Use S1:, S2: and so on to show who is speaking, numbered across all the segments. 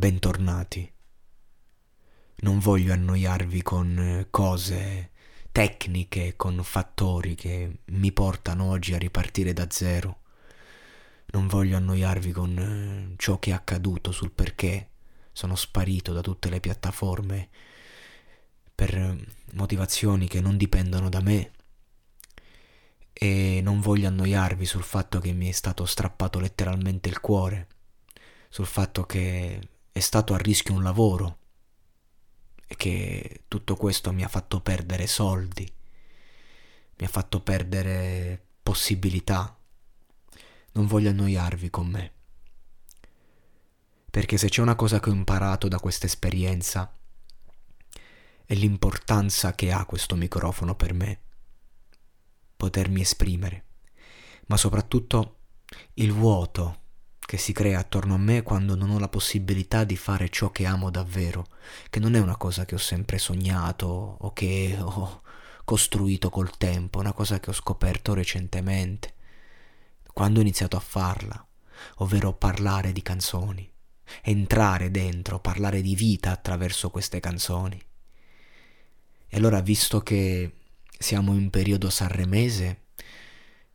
S1: Bentornati. Non voglio annoiarvi con eh, cose tecniche, con fattori che mi portano oggi a ripartire da zero. Non voglio annoiarvi con eh, ciò che è accaduto sul perché sono sparito da tutte le piattaforme per eh, motivazioni che non dipendono da me e non voglio annoiarvi sul fatto che mi è stato strappato letteralmente il cuore, sul fatto che è stato a rischio un lavoro e che tutto questo mi ha fatto perdere soldi, mi ha fatto perdere possibilità. Non voglio annoiarvi con me. Perché se c'è una cosa che ho imparato da questa esperienza è l'importanza che ha questo microfono per me, potermi esprimere, ma soprattutto il vuoto che si crea attorno a me quando non ho la possibilità di fare ciò che amo davvero, che non è una cosa che ho sempre sognato o che ho costruito col tempo, una cosa che ho scoperto recentemente, quando ho iniziato a farla, ovvero parlare di canzoni, entrare dentro, parlare di vita attraverso queste canzoni. E allora, visto che siamo in periodo sanremese,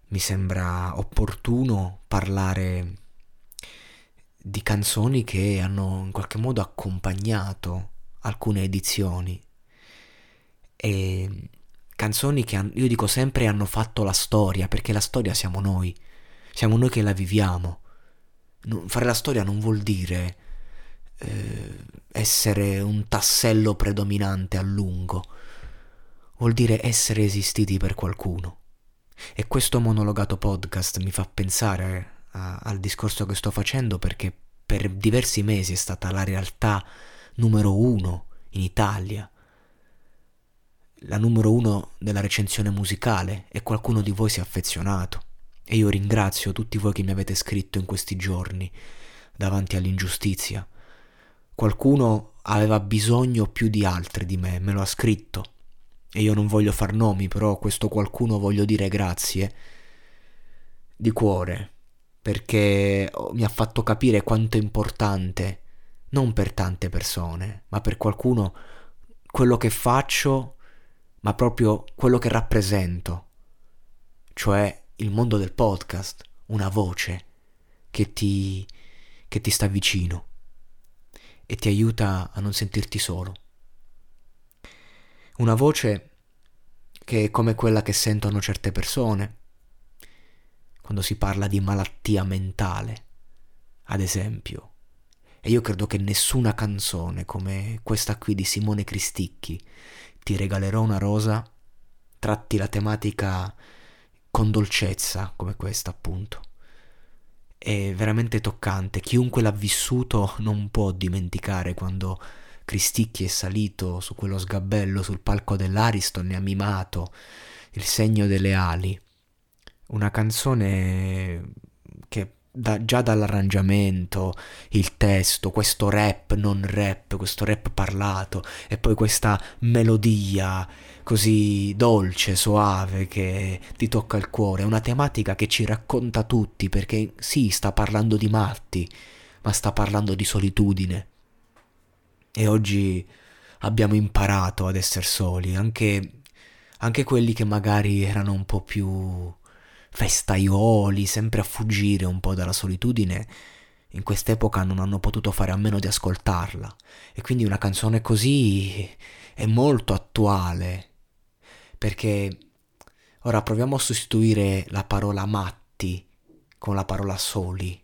S1: mi sembra opportuno parlare di canzoni che hanno in qualche modo accompagnato alcune edizioni. E canzoni che han, io dico sempre hanno fatto la storia perché la storia siamo noi. Siamo noi che la viviamo. Fare la storia non vuol dire eh, essere un tassello predominante a lungo. Vuol dire essere esistiti per qualcuno. E questo monologato podcast mi fa pensare a, al discorso che sto facendo perché per diversi mesi è stata la realtà numero uno in Italia, la numero uno della recensione musicale e qualcuno di voi si è affezionato. E io ringrazio tutti voi che mi avete scritto in questi giorni davanti all'ingiustizia. Qualcuno aveva bisogno più di altri di me, me lo ha scritto. E io non voglio far nomi, però questo qualcuno voglio dire grazie di cuore perché oh, mi ha fatto capire quanto è importante, non per tante persone, ma per qualcuno, quello che faccio, ma proprio quello che rappresento, cioè il mondo del podcast, una voce che ti, che ti sta vicino e ti aiuta a non sentirti solo. Una voce che è come quella che sentono certe persone, quando si parla di malattia mentale, ad esempio. E io credo che nessuna canzone come questa qui di Simone Cristicchi, Ti regalerò una rosa, tratti la tematica con dolcezza come questa appunto. È veramente toccante, chiunque l'ha vissuto non può dimenticare quando Cristicchi è salito su quello sgabello sul palco dell'Ariston e ha mimato il segno delle ali una canzone che da, già dall'arrangiamento, il testo, questo rap non rap, questo rap parlato e poi questa melodia così dolce, soave che ti tocca il cuore, è una tematica che ci racconta tutti perché sì, sta parlando di matti, ma sta parlando di solitudine. E oggi abbiamo imparato ad essere soli, anche, anche quelli che magari erano un po' più festaioli, sempre a fuggire un po' dalla solitudine, in quest'epoca non hanno potuto fare a meno di ascoltarla. E quindi una canzone così è molto attuale. Perché ora proviamo a sostituire la parola matti con la parola soli.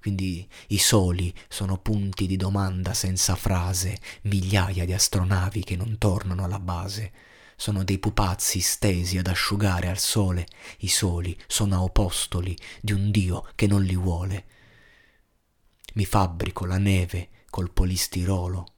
S1: Quindi i soli sono punti di domanda senza frase, migliaia di astronavi che non tornano alla base. Sono dei pupazzi stesi ad asciugare al sole. I soli sono apostoli di un Dio che non li vuole. Mi fabbrico la neve col polistirolo.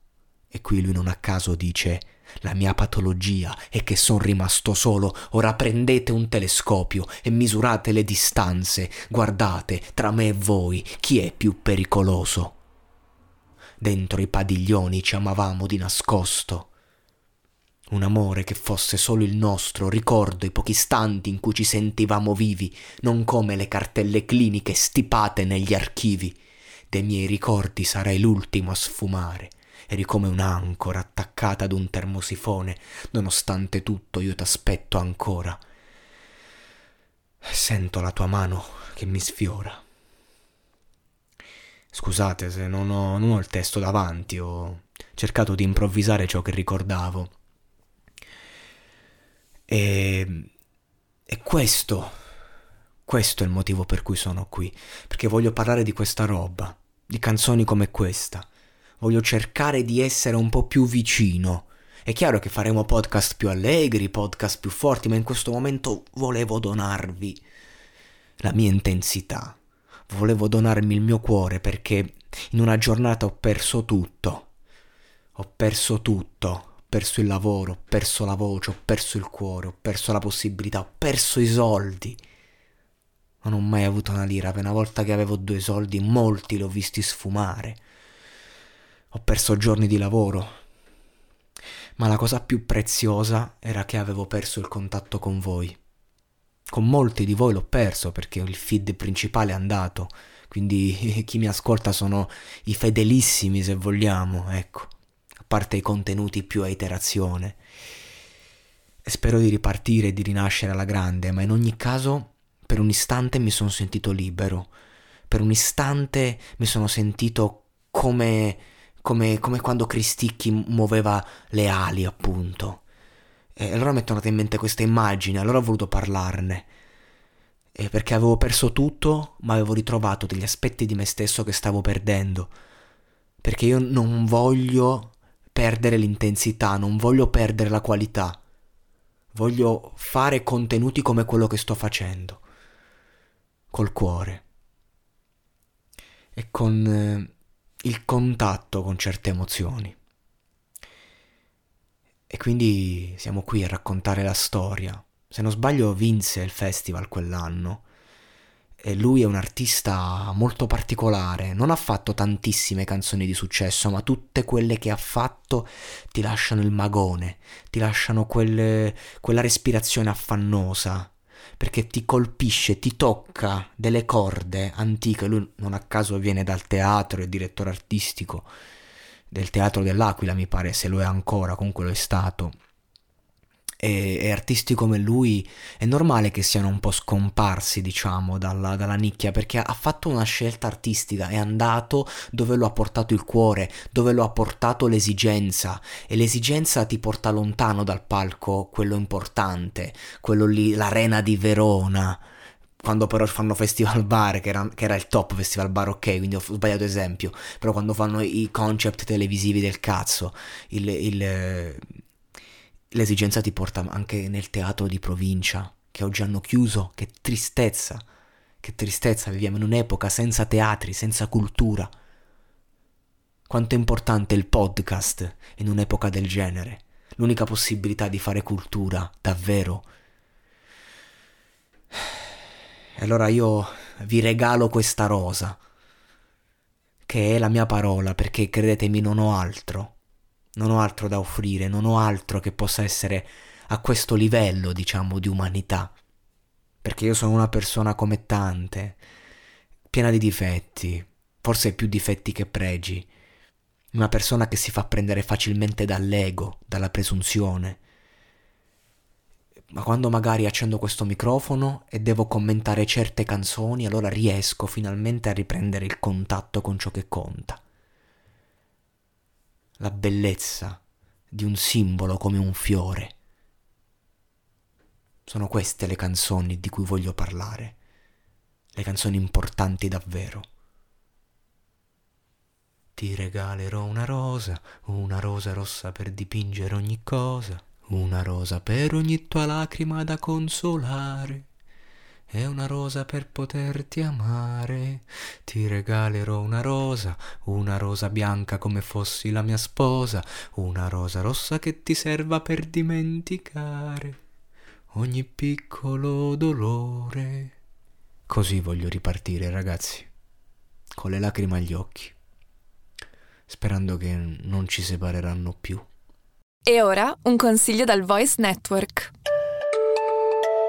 S1: E qui lui non a caso dice la mia patologia è che son rimasto solo, ora prendete un telescopio e misurate le distanze, guardate tra me e voi chi è più pericoloso. Dentro i padiglioni ci amavamo di nascosto. Un amore che fosse solo il nostro, ricordo i pochi istanti in cui ci sentivamo vivi, non come le cartelle cliniche stipate negli archivi. Dei miei ricordi sarai l'ultimo a sfumare eri come un'ancora attaccata ad un termosifone, nonostante tutto io t'aspetto ancora. Sento la tua mano che mi sfiora. Scusate se non ho, non ho il testo davanti, ho cercato di improvvisare ciò che ricordavo. E, e questo, questo è il motivo per cui sono qui, perché voglio parlare di questa roba, di canzoni come questa voglio cercare di essere un po' più vicino. È chiaro che faremo podcast più allegri, podcast più forti, ma in questo momento volevo donarvi la mia intensità. Volevo donarmi il mio cuore perché in una giornata ho perso tutto. Ho perso tutto. Perso il lavoro, ho perso la voce, ho perso il cuore, ho perso la possibilità, ho perso i soldi. Non ho mai avuto una lira, per una volta che avevo due soldi molti li ho visti sfumare. Ho perso giorni di lavoro, ma la cosa più preziosa era che avevo perso il contatto con voi. Con molti di voi l'ho perso perché il feed principale è andato, quindi chi mi ascolta sono i fedelissimi se vogliamo, ecco, parte i contenuti più a iterazione. Spero di ripartire e di rinascere alla grande, ma in ogni caso per un istante mi sono sentito libero, per un istante mi sono sentito come come, come quando Cristicchi muoveva le ali, appunto. E allora mi è tornata in mente questa immagine, allora ho voluto parlarne. E perché avevo perso tutto, ma avevo ritrovato degli aspetti di me stesso che stavo perdendo. Perché io non voglio perdere l'intensità, non voglio perdere la qualità. Voglio fare contenuti come quello che sto facendo. Col cuore. E con... Eh, il contatto con certe emozioni. E quindi siamo qui a raccontare la storia. Se non sbaglio vinse il festival quell'anno. E lui è un artista molto particolare, non ha fatto tantissime canzoni di successo, ma tutte quelle che ha fatto ti lasciano il magone, ti lasciano quelle, quella respirazione affannosa, perché ti colpisce, ti tocca delle corde antiche. Lui non a caso viene dal teatro, è direttore artistico del Teatro dell'Aquila, mi pare, se lo è ancora, comunque lo è stato e, e, artisti come lui è normale che siano un po' scomparsi, diciamo, dalla, dalla nicchia, perché ha fatto una scelta artistica, è andato dove lo ha portato il cuore, dove lo ha portato l'esigenza, e l'esigenza ti porta lontano dal palco, quello importante, quello lì, l'arena di Verona quando però fanno festival bar, che era, che era, il top festival bar, ok, quindi ho sbagliato esempio, però quando fanno i concept televisivi del cazzo, il, il, L'esigenza ti porta anche nel teatro di provincia, che oggi hanno chiuso, che tristezza, che tristezza, viviamo in un'epoca senza teatri, senza cultura. Quanto è importante il podcast in un'epoca del genere, l'unica possibilità di fare cultura, davvero. E allora io vi regalo questa rosa, che è la mia parola, perché credetemi non ho altro non ho altro da offrire, non ho altro che possa essere a questo livello, diciamo, di umanità. Perché io sono una persona come tante, piena di difetti, forse più difetti che pregi. Una persona che si fa prendere facilmente dall'ego, dalla presunzione. ma quando magari accendo questo microfono e devo commentare certe canzoni, allora riesco finalmente a riprendere il contatto con ciò che conta. La bellezza di un simbolo come un fiore. Sono queste le canzoni di cui voglio parlare, le canzoni importanti davvero. Ti regalerò una rosa, una rosa rossa per dipingere ogni cosa una rosa per ogni tua lacrima da consolare. E una rosa per poterti amare. Ti regalerò una rosa, una rosa bianca come fossi la mia sposa, una rosa rossa che ti serva per dimenticare ogni piccolo dolore. Così voglio ripartire, ragazzi, con le lacrime agli occhi, sperando che non ci separeranno più.
S2: E ora un consiglio dal Voice Network.